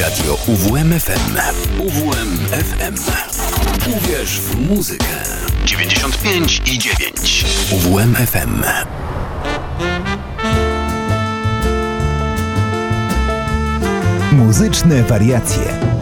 Radio UWMFM. UWMFM. Uwierz w muzykę. 95 i 9. UWMFM. Muzyczne wariacje.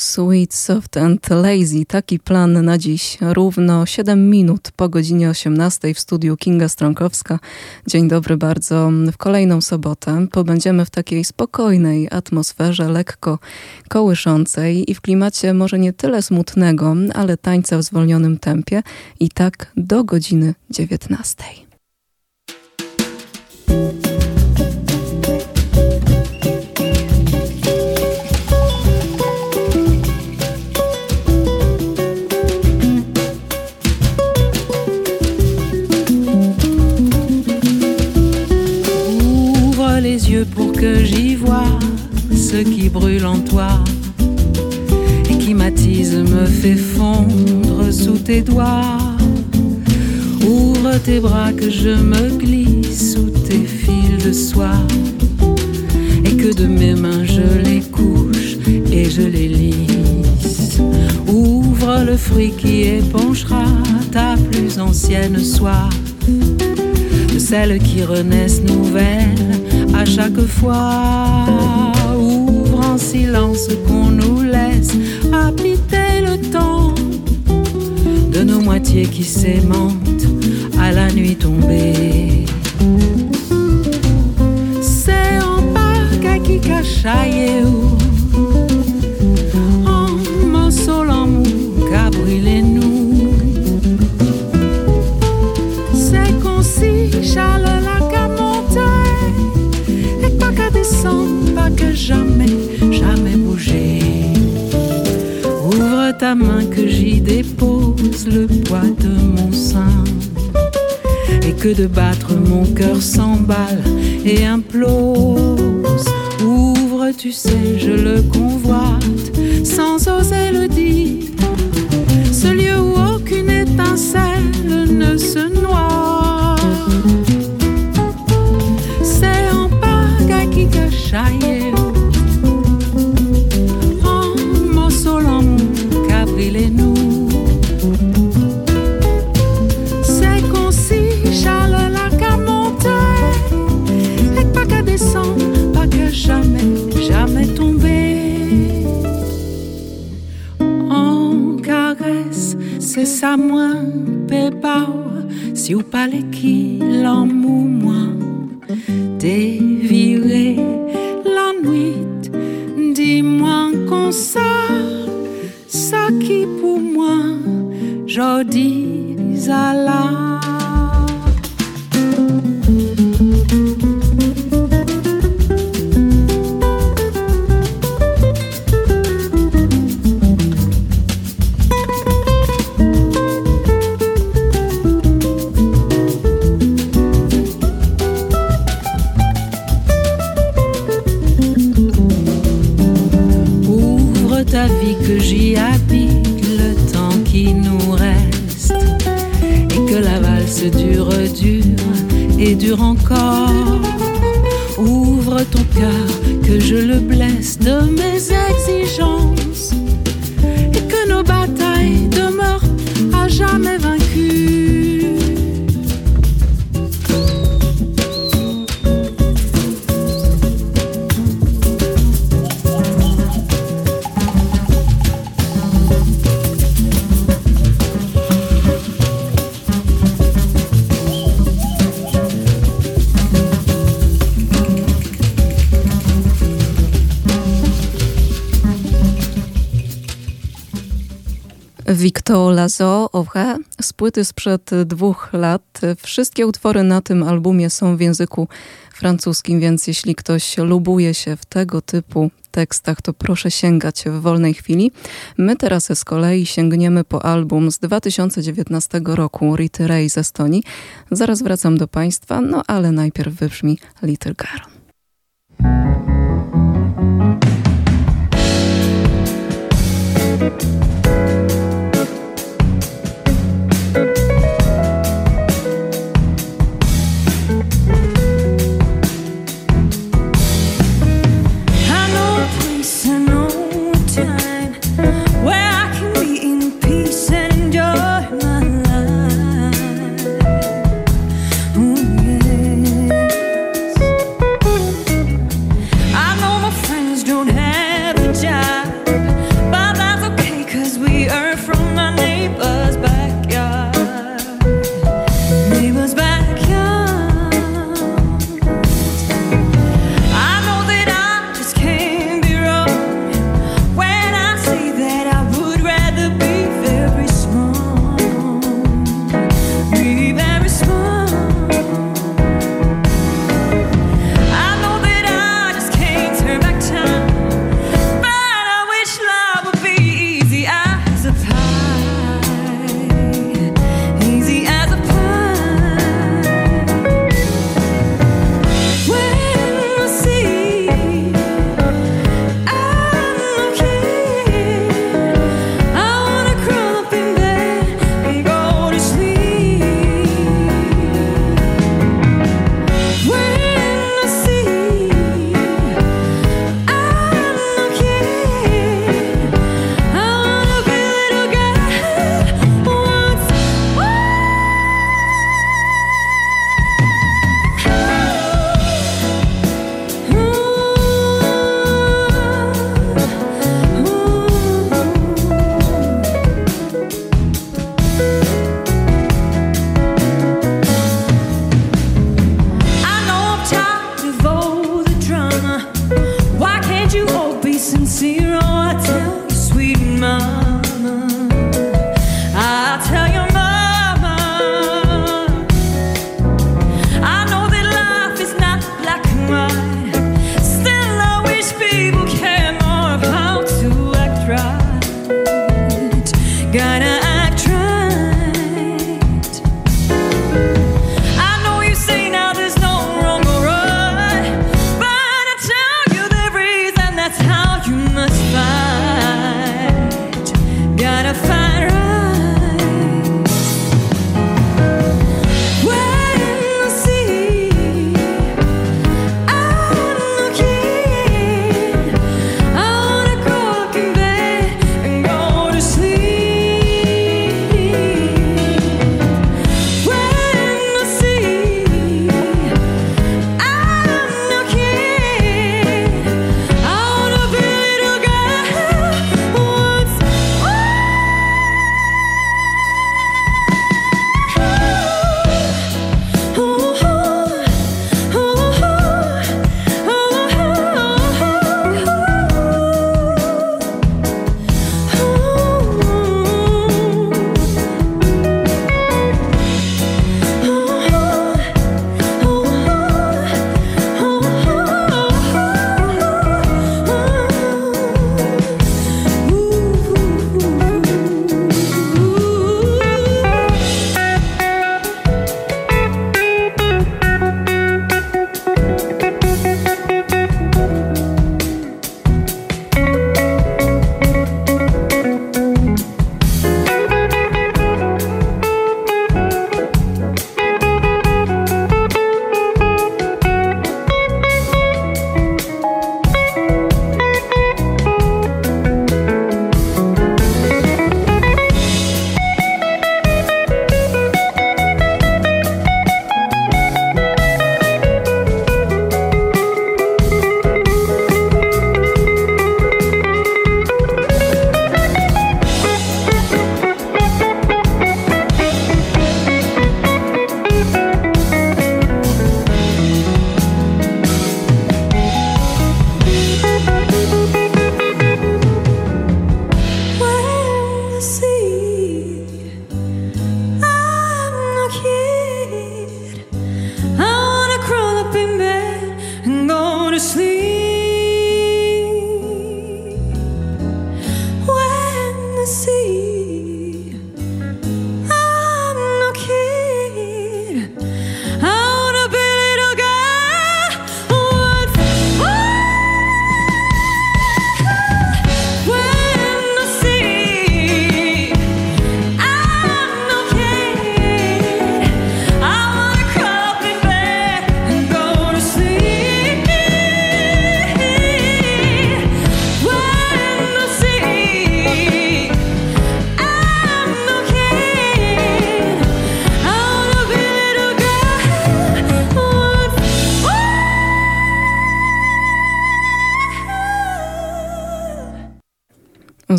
Sweet, Soft and Lazy. Taki plan na dziś. Równo 7 minut po godzinie 18 w studiu Kinga Strąkowska. Dzień dobry bardzo. W kolejną sobotę pobędziemy w takiej spokojnej atmosferze, lekko kołyszącej i w klimacie może nie tyle smutnego, ale tańca w zwolnionym tempie i tak do godziny 19. Pour que j'y vois ce qui brûle en toi et qui m'attise, me fait fondre sous tes doigts. Ouvre tes bras que je me glisse sous tes fils de soie et que de mes mains je les couche et je les lisse. Ouvre le fruit qui éponchera ta plus ancienne soif, de celles qui renaissent nouvelles à chaque fois. Ouvre en silence qu'on nous laisse habiter le temps de nos moitiés qui s'aimantent à la nuit tombée. C'est en bas qui cache en morceau l'amour chale pas que jamais, jamais bouger. Ouvre ta main que j'y dépose le poids de mon sein. Et que de battre mon cœur s'emballe et implose. Ouvre, tu sais, je le convoite sans oser le dire. Ce lieu où aucune étincelle ne se noie. En m'ensole, en et nous. C'est comme si j'allais la monter, Et pas qu'à descendre, pas qu'à jamais, jamais tomber. En caresse, c'est ça moi, pépard. Si ou pas les qui l'homme. Victor Lazo Owe z płyty sprzed dwóch lat. Wszystkie utwory na tym albumie są w języku francuskim, więc jeśli ktoś lubuje się w tego typu tekstach, to proszę sięgać w wolnej chwili. My teraz z kolei sięgniemy po album z 2019 roku Rity Ray z Estonii. Zaraz wracam do Państwa, no ale najpierw wybrzmi Little Girl.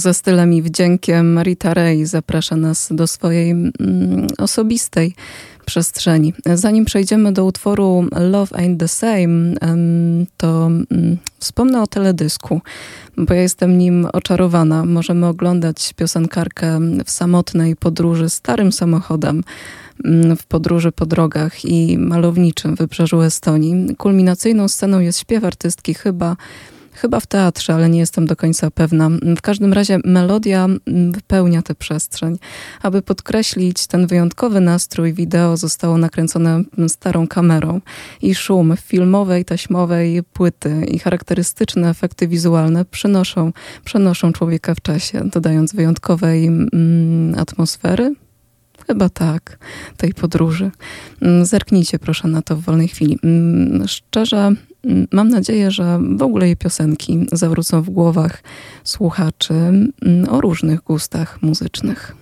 Ze stylem i wdziękiem Rita Ray zaprasza nas do swojej mm, osobistej przestrzeni. Zanim przejdziemy do utworu Love Ain't the Same, to mm, wspomnę o teledysku, bo ja jestem nim oczarowana. Możemy oglądać piosenkarkę w samotnej podróży starym samochodem mm, w podróży po drogach i malowniczym wybrzeżu Estonii. Kulminacyjną sceną jest śpiew artystki chyba Chyba w teatrze, ale nie jestem do końca pewna. W każdym razie melodia wypełnia tę przestrzeń. Aby podkreślić ten wyjątkowy nastrój, wideo zostało nakręcone starą kamerą i szum filmowej, taśmowej płyty i charakterystyczne efekty wizualne przynoszą, przenoszą człowieka w czasie, dodając wyjątkowej mm, atmosfery, Chyba tak, tej podróży. Zerknijcie proszę na to w wolnej chwili. Szczerze mam nadzieję, że w ogóle jej piosenki zawrócą w głowach słuchaczy mm, o różnych gustach muzycznych.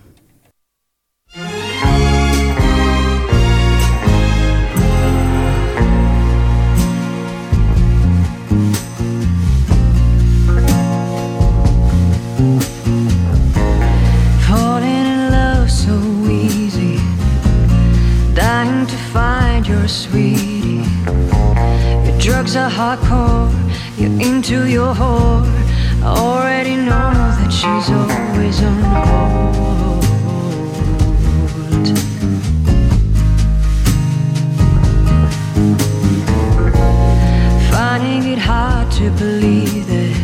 Drugs are hardcore. You're into your whore. I already know that she's always on hold. Finding it hard to believe that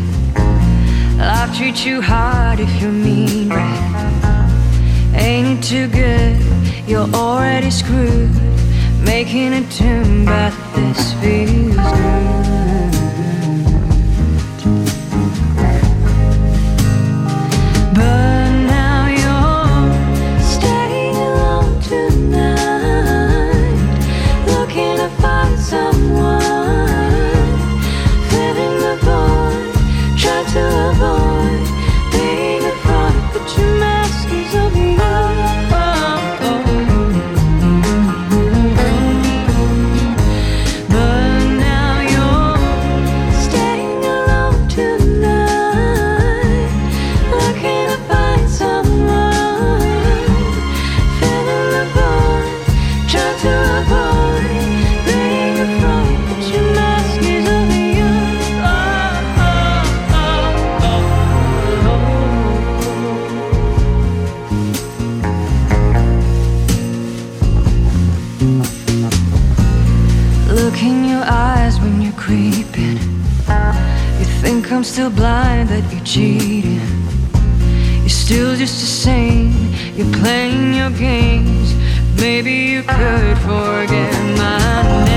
life treats you hard if you're mean, right? Ain't it too good? You're already screwed. Making a tune, but this feels good. still blind that you're cheating. You're still just the same. You're playing your games. Maybe you could forget my name.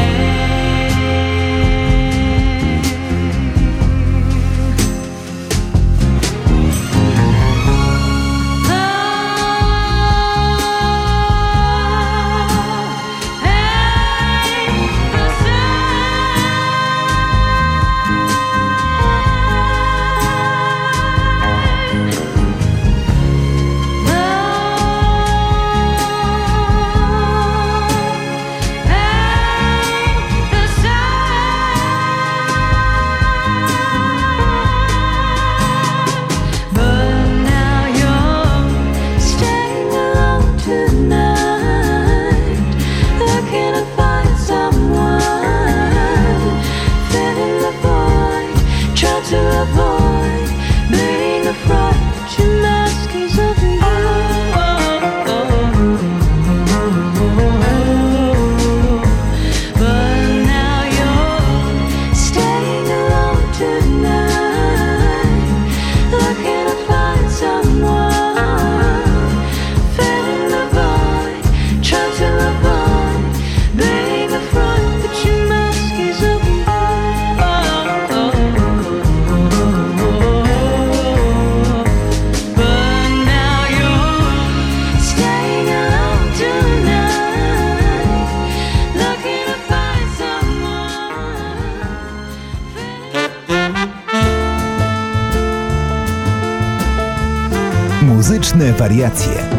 Wariacje.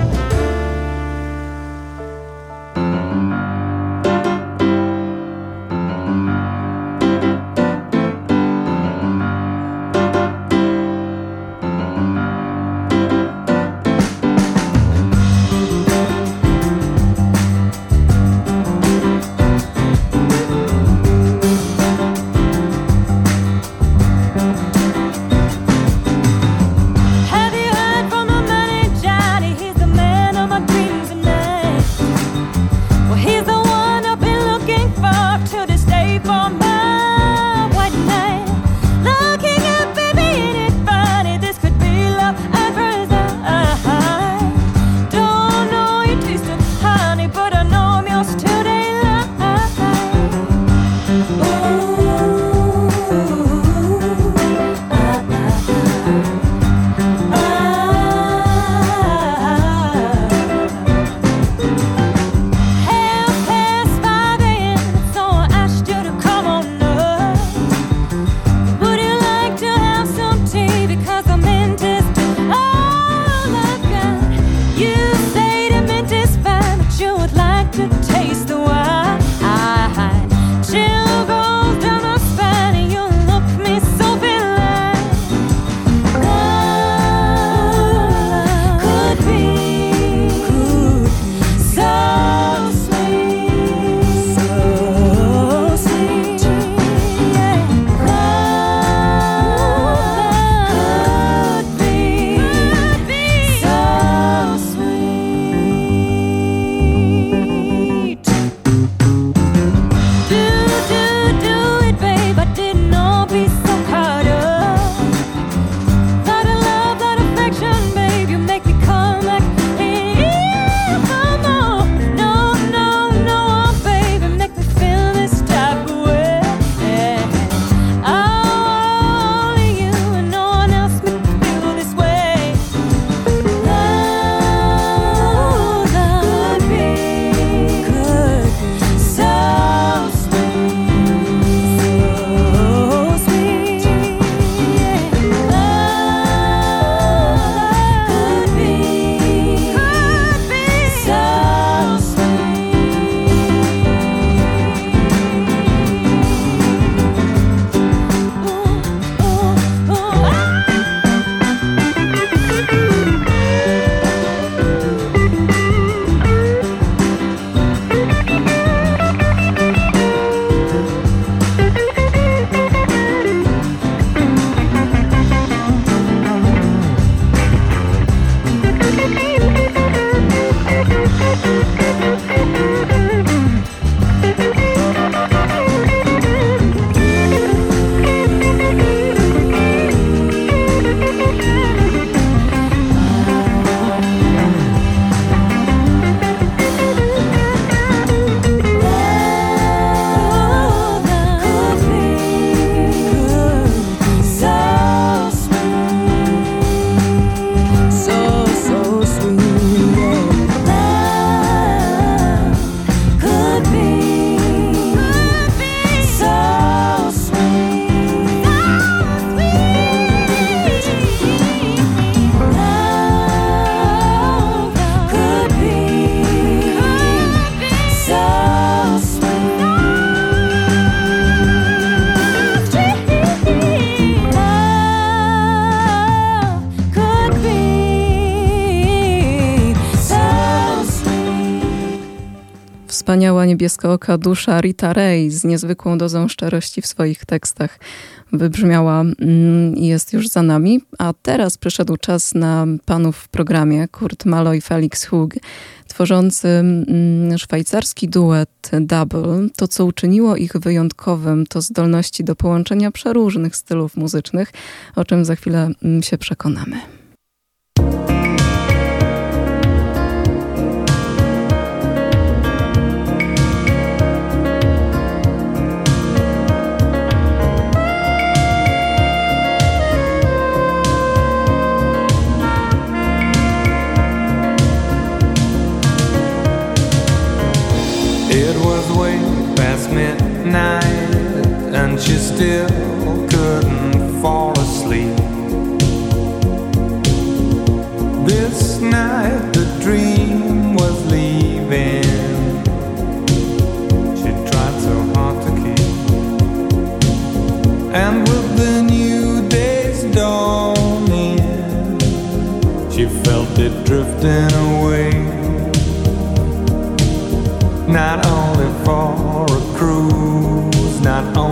Niebieskooka dusza Rita Ray z niezwykłą dozą szczerości w swoich tekstach wybrzmiała mm, i jest już za nami. A teraz przyszedł czas na panów w programie Kurt Malo i Felix Hug, tworzący mm, szwajcarski duet Double. To, co uczyniło ich wyjątkowym, to zdolności do połączenia przeróżnych stylów muzycznych, o czym za chwilę mm, się przekonamy. still couldn't fall asleep. This night the dream was leaving. She tried so hard to keep. And with the new day's dawning, she felt it drifting away. Not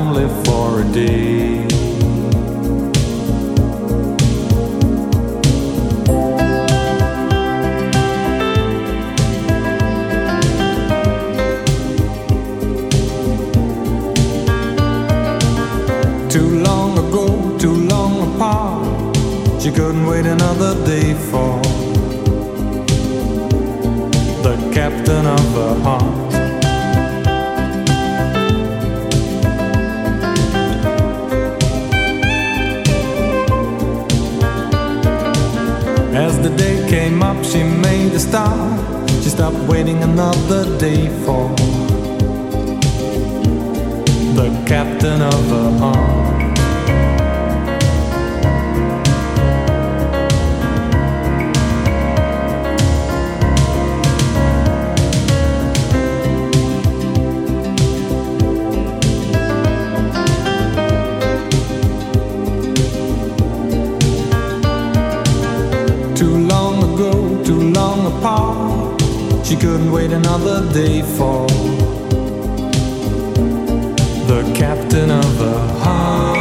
only for a day. Too long ago, too long apart. She couldn't wait another day for the captain of her heart. see the star. She stopped waiting another day for the captain of her heart. couldn't wait another day for the captain of the heart.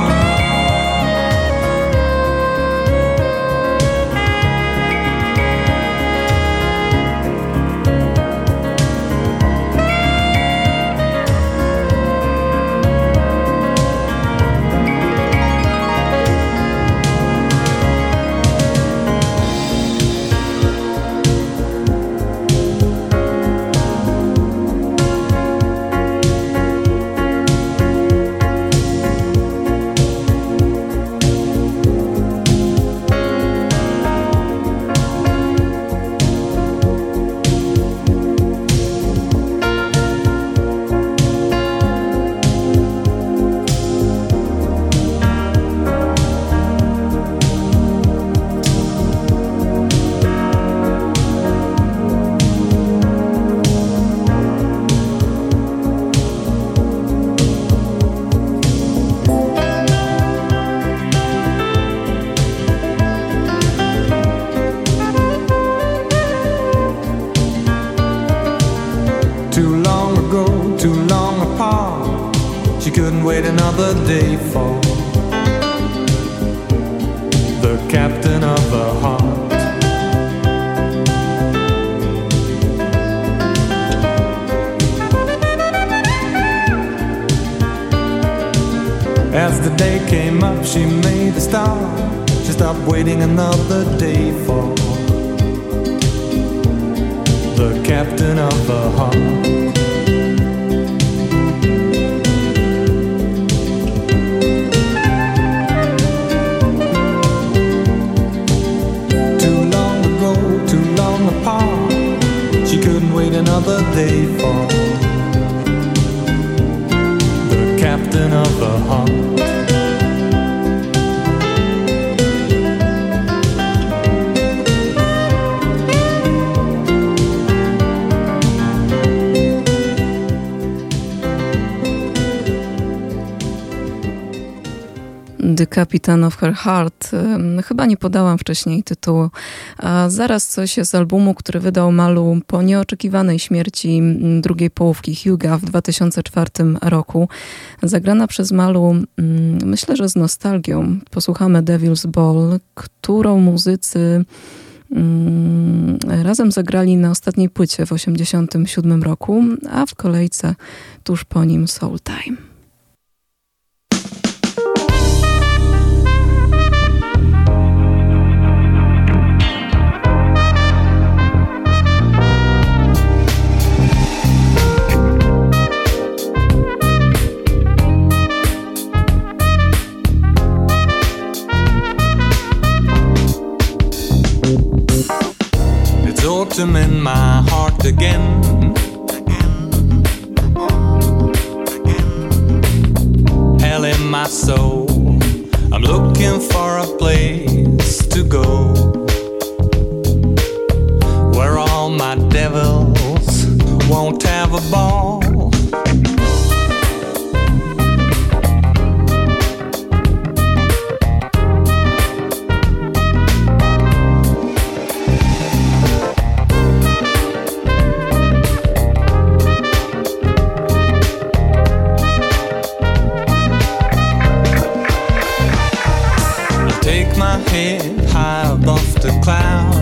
Captain of Her Heart. Chyba nie podałam wcześniej tytułu. A zaraz coś z albumu, który wydał Malu po nieoczekiwanej śmierci drugiej połówki Hugh'a w 2004 roku. Zagrana przez Malu, myślę, że z nostalgią. Posłuchamy Devil's Ball, którą muzycy razem zagrali na ostatniej płycie w 1987 roku, a w kolejce tuż po nim Soul Time. Autumn in my heart again. Hell in my soul. I'm looking for a place to go where all my devils won't have a ball. the clouds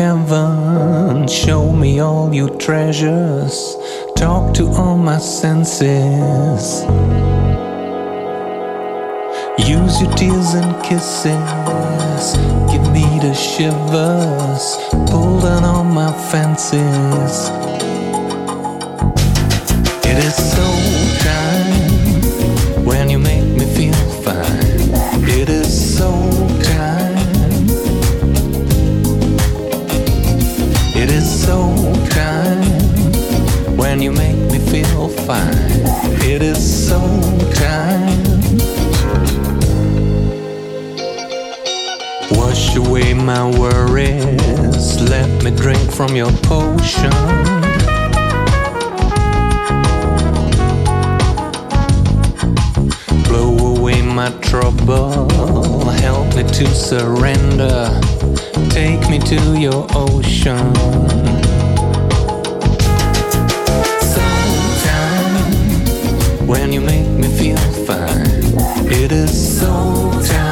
heaven. Show me all your treasures. Talk to all my senses. Use your tears and kisses. Give me the shivers. Pull down all my fences. Me drink from your potion. Blow away my trouble, help me to surrender, take me to your ocean. when you make me feel fine. It is so time.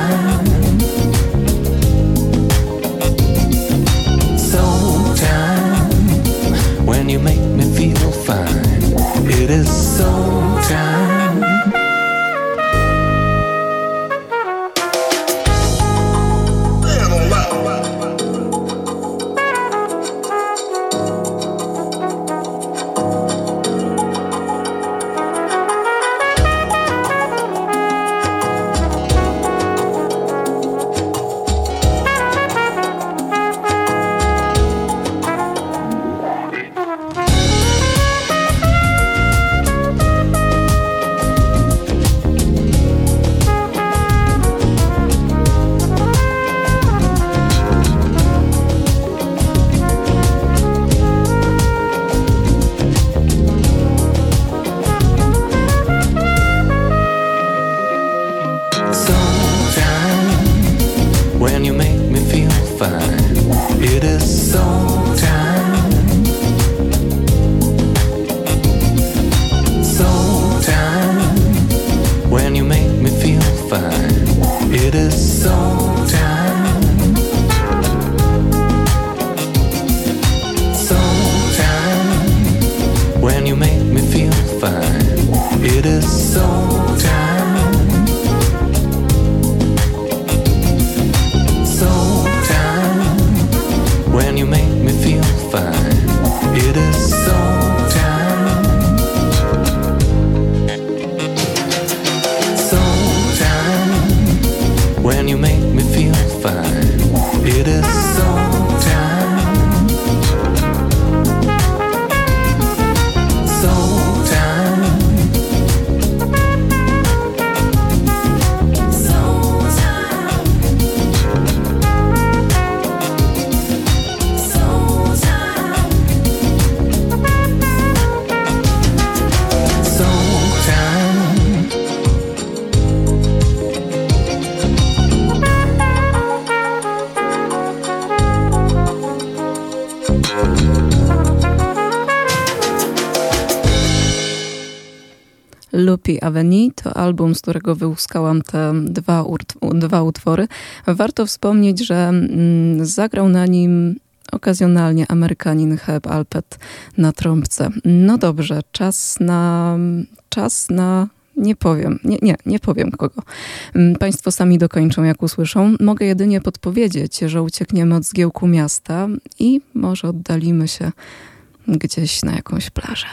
Lupi Avenue to album, z którego wyłuskałam te dwa, dwa utwory. Warto wspomnieć, że mm, zagrał na nim okazjonalnie Amerykanin Heb Alpet na trąbce. No dobrze, czas na... czas na nie powiem, nie, nie, nie powiem kogo. Mm, państwo sami dokończą, jak usłyszą. Mogę jedynie podpowiedzieć, że uciekniemy od zgiełku miasta i może oddalimy się gdzieś na jakąś plażę.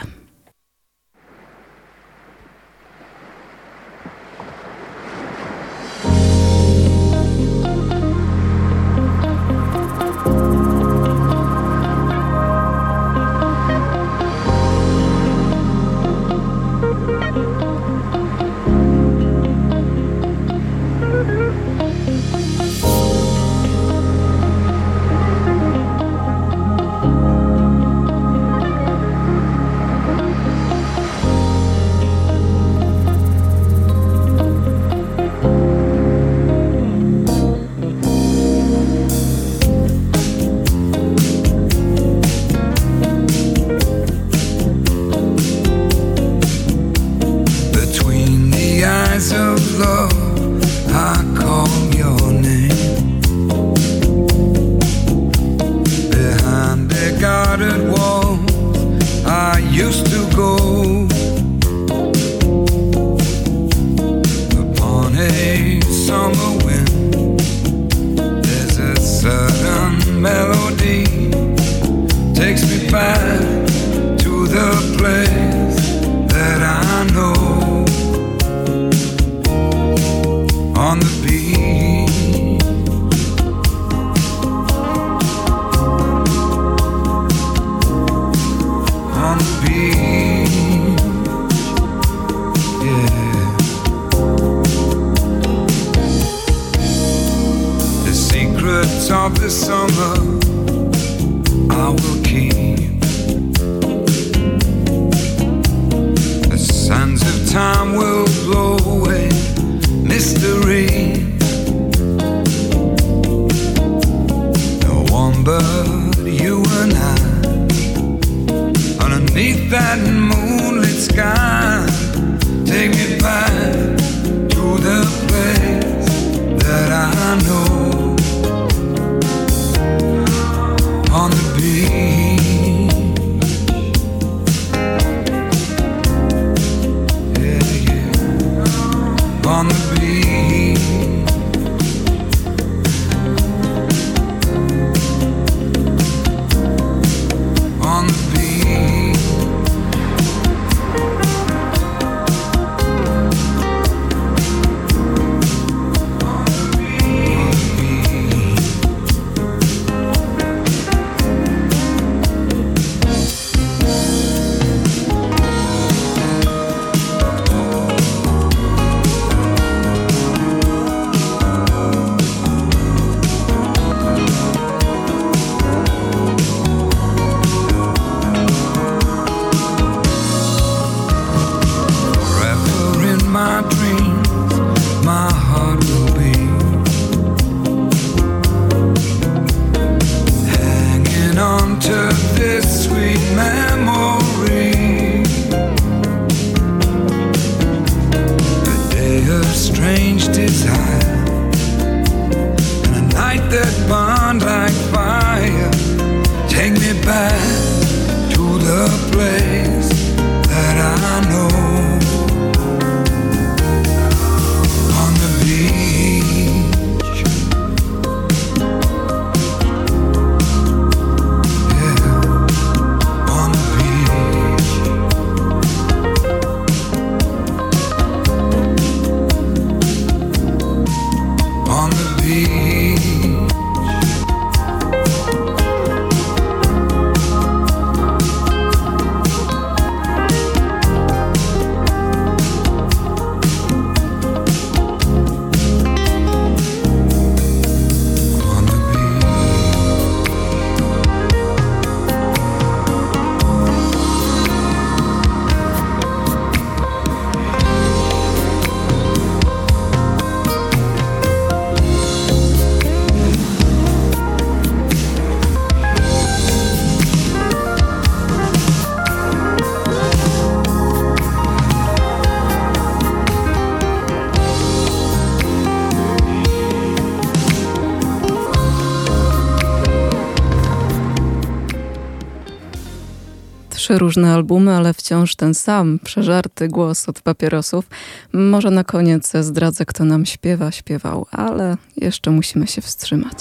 trzy różne albumy, ale wciąż ten sam przeżarty głos od papierosów. Może na koniec zdradzę, kto nam śpiewa, śpiewał, ale jeszcze musimy się wstrzymać.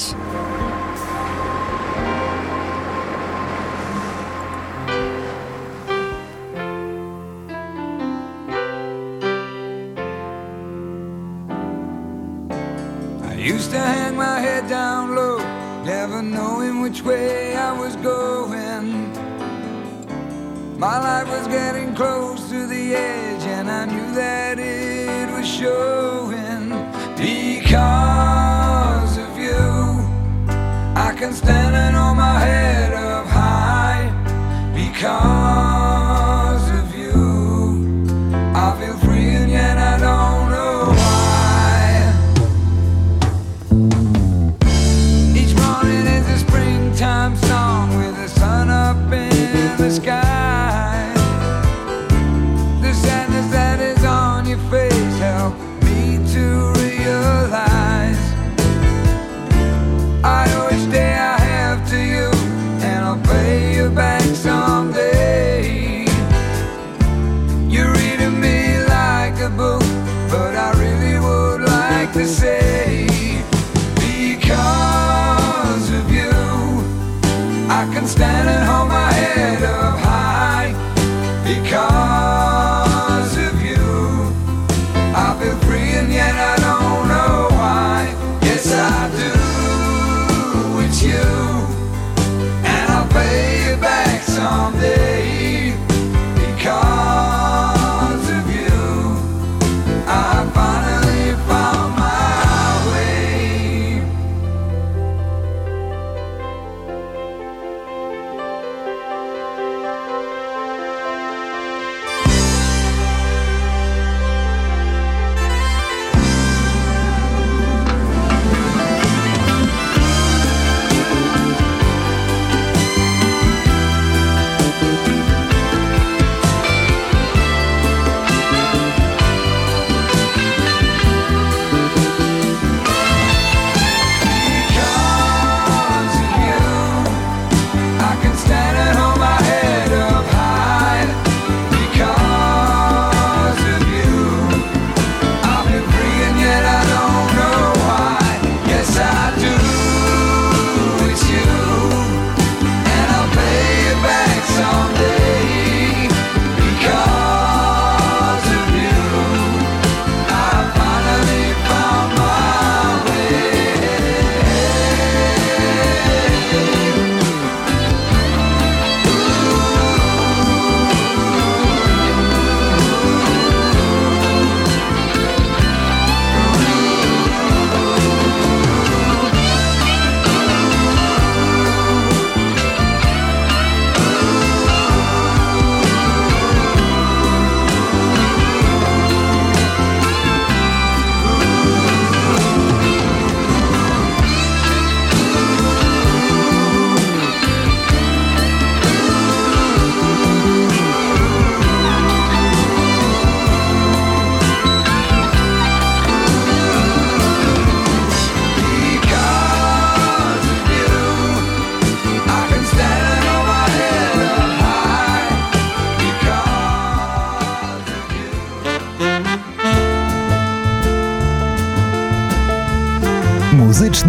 used to hang my head down low, never knowing which way I was going. My life was getting close to the edge, and I knew that it was showing because of you. I can stand it on my head up high because.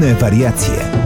Muzyczne wariacje.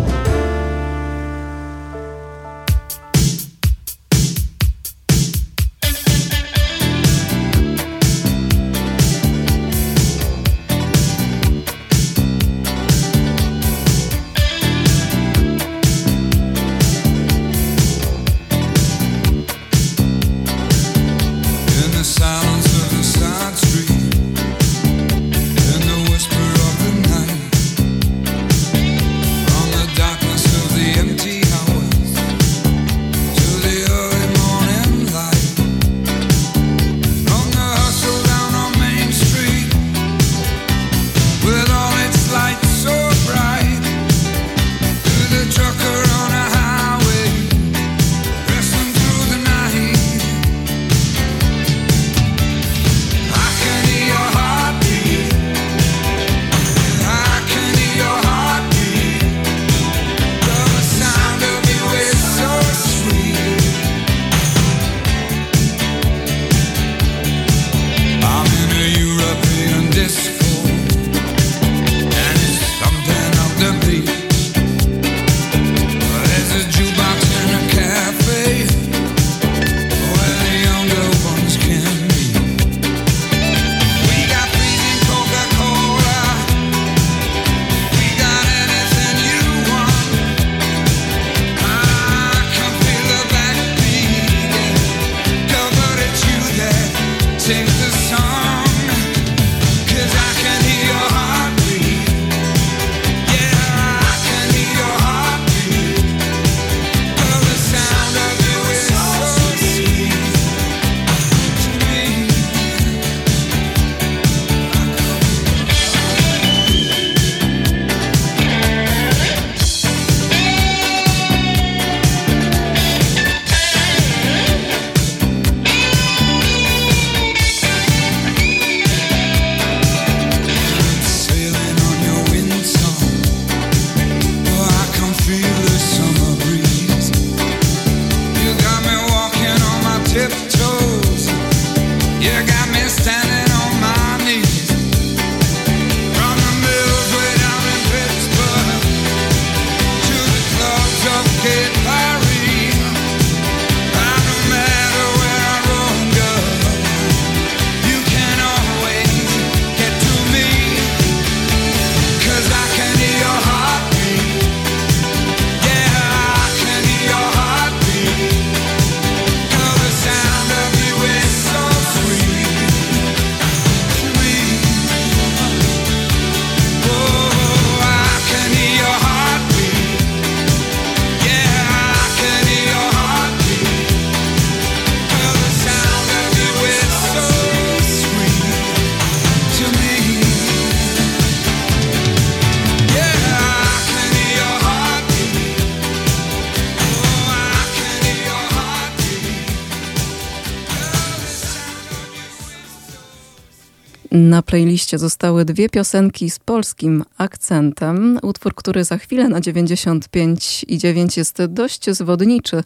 Na playliście zostały dwie piosenki z polskim akcentem. Utwór, który za chwilę na 95 i 9 jest dość zwodniczy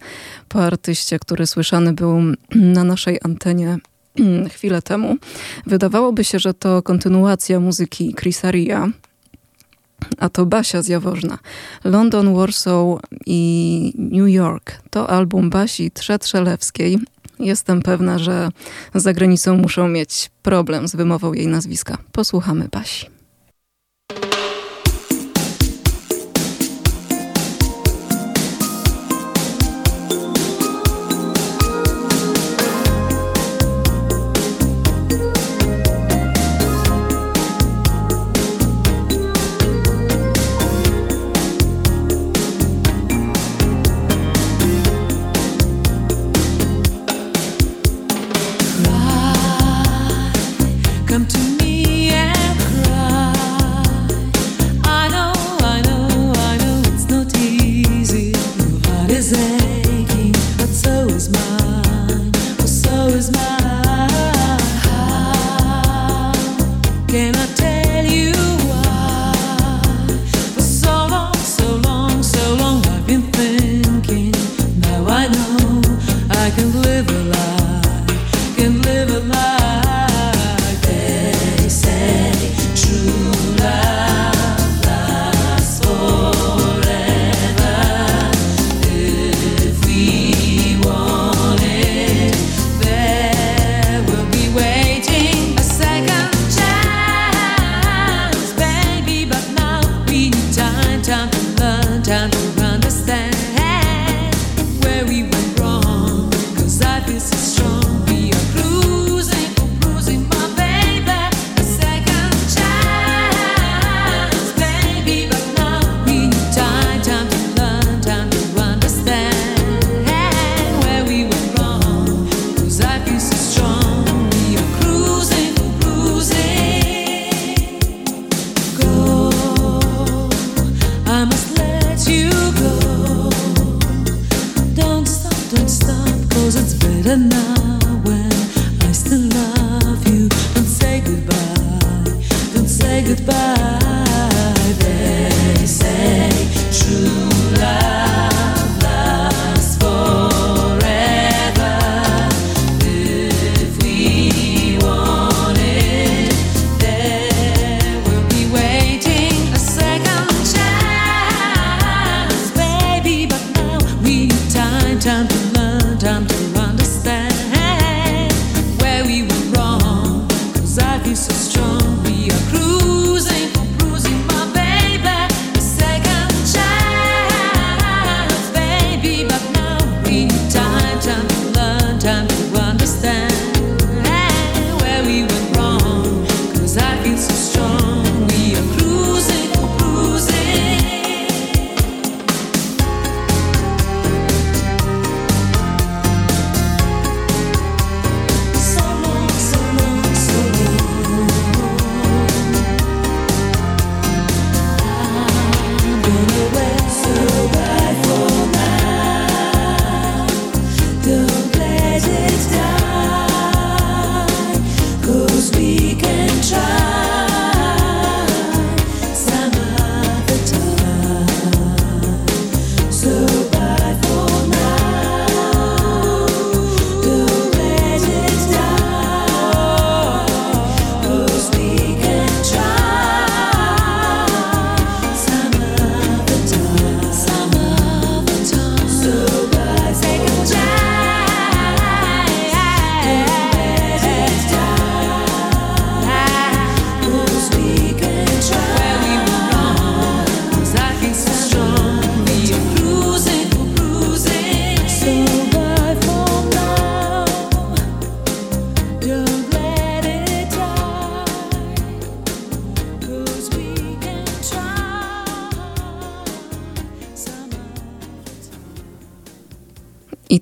po artyście, który słyszany był na naszej antenie chwilę temu. Wydawałoby się, że to kontynuacja muzyki Chrisa Ria, a to Basia z Jaworzna. London, Warsaw i New York to album Basi Trzetrzelewskiej, Jestem pewna, że za granicą muszą mieć problem z wymową jej nazwiska. Posłuchamy Basi.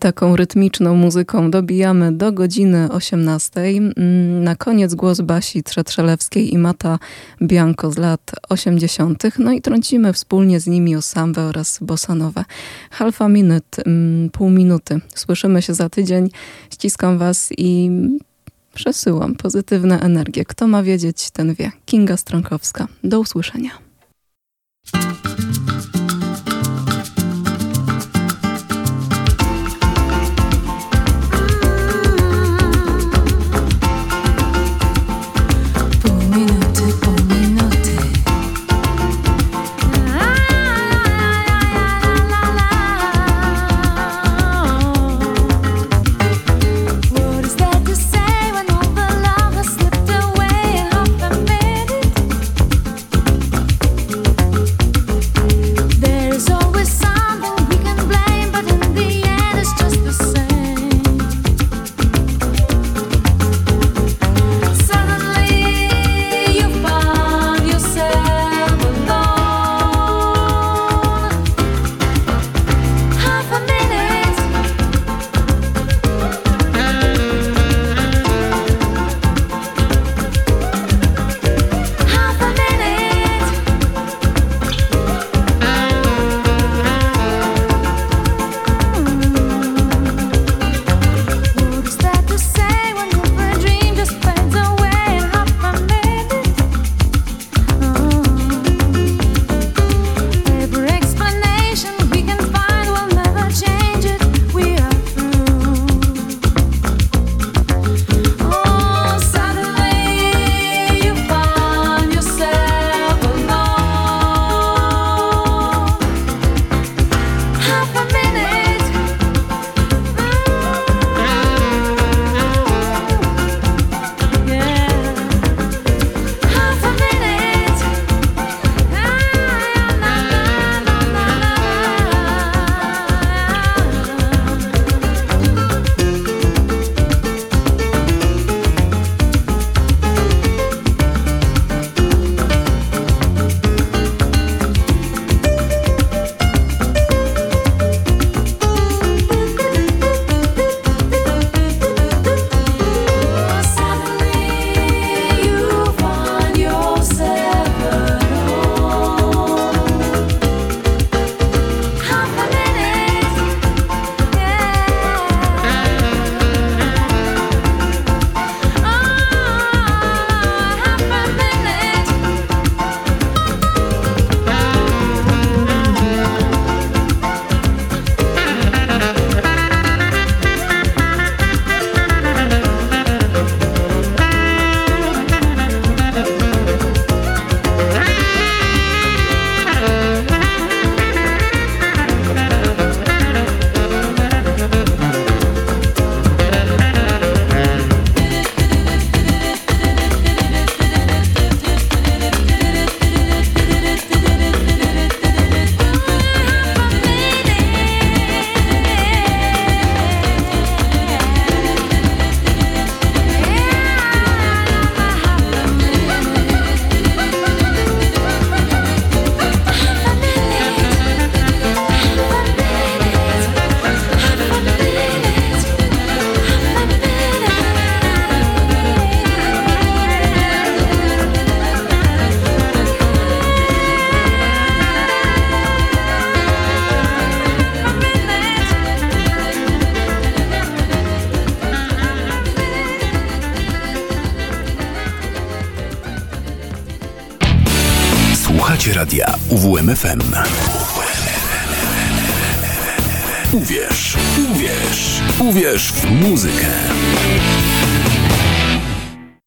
Taką rytmiczną muzyką dobijamy do godziny 18. Mm, na koniec głos Basi Trzetrzelewskiej i Mata Bianco z lat 80. No i trącimy wspólnie z nimi o sambę oraz bossanowe. Halfa minut, mm, pół minuty. Słyszymy się za tydzień. Ściskam was i przesyłam pozytywne energie. Kto ma wiedzieć, ten wie. Kinga Stronkowska. Do usłyszenia.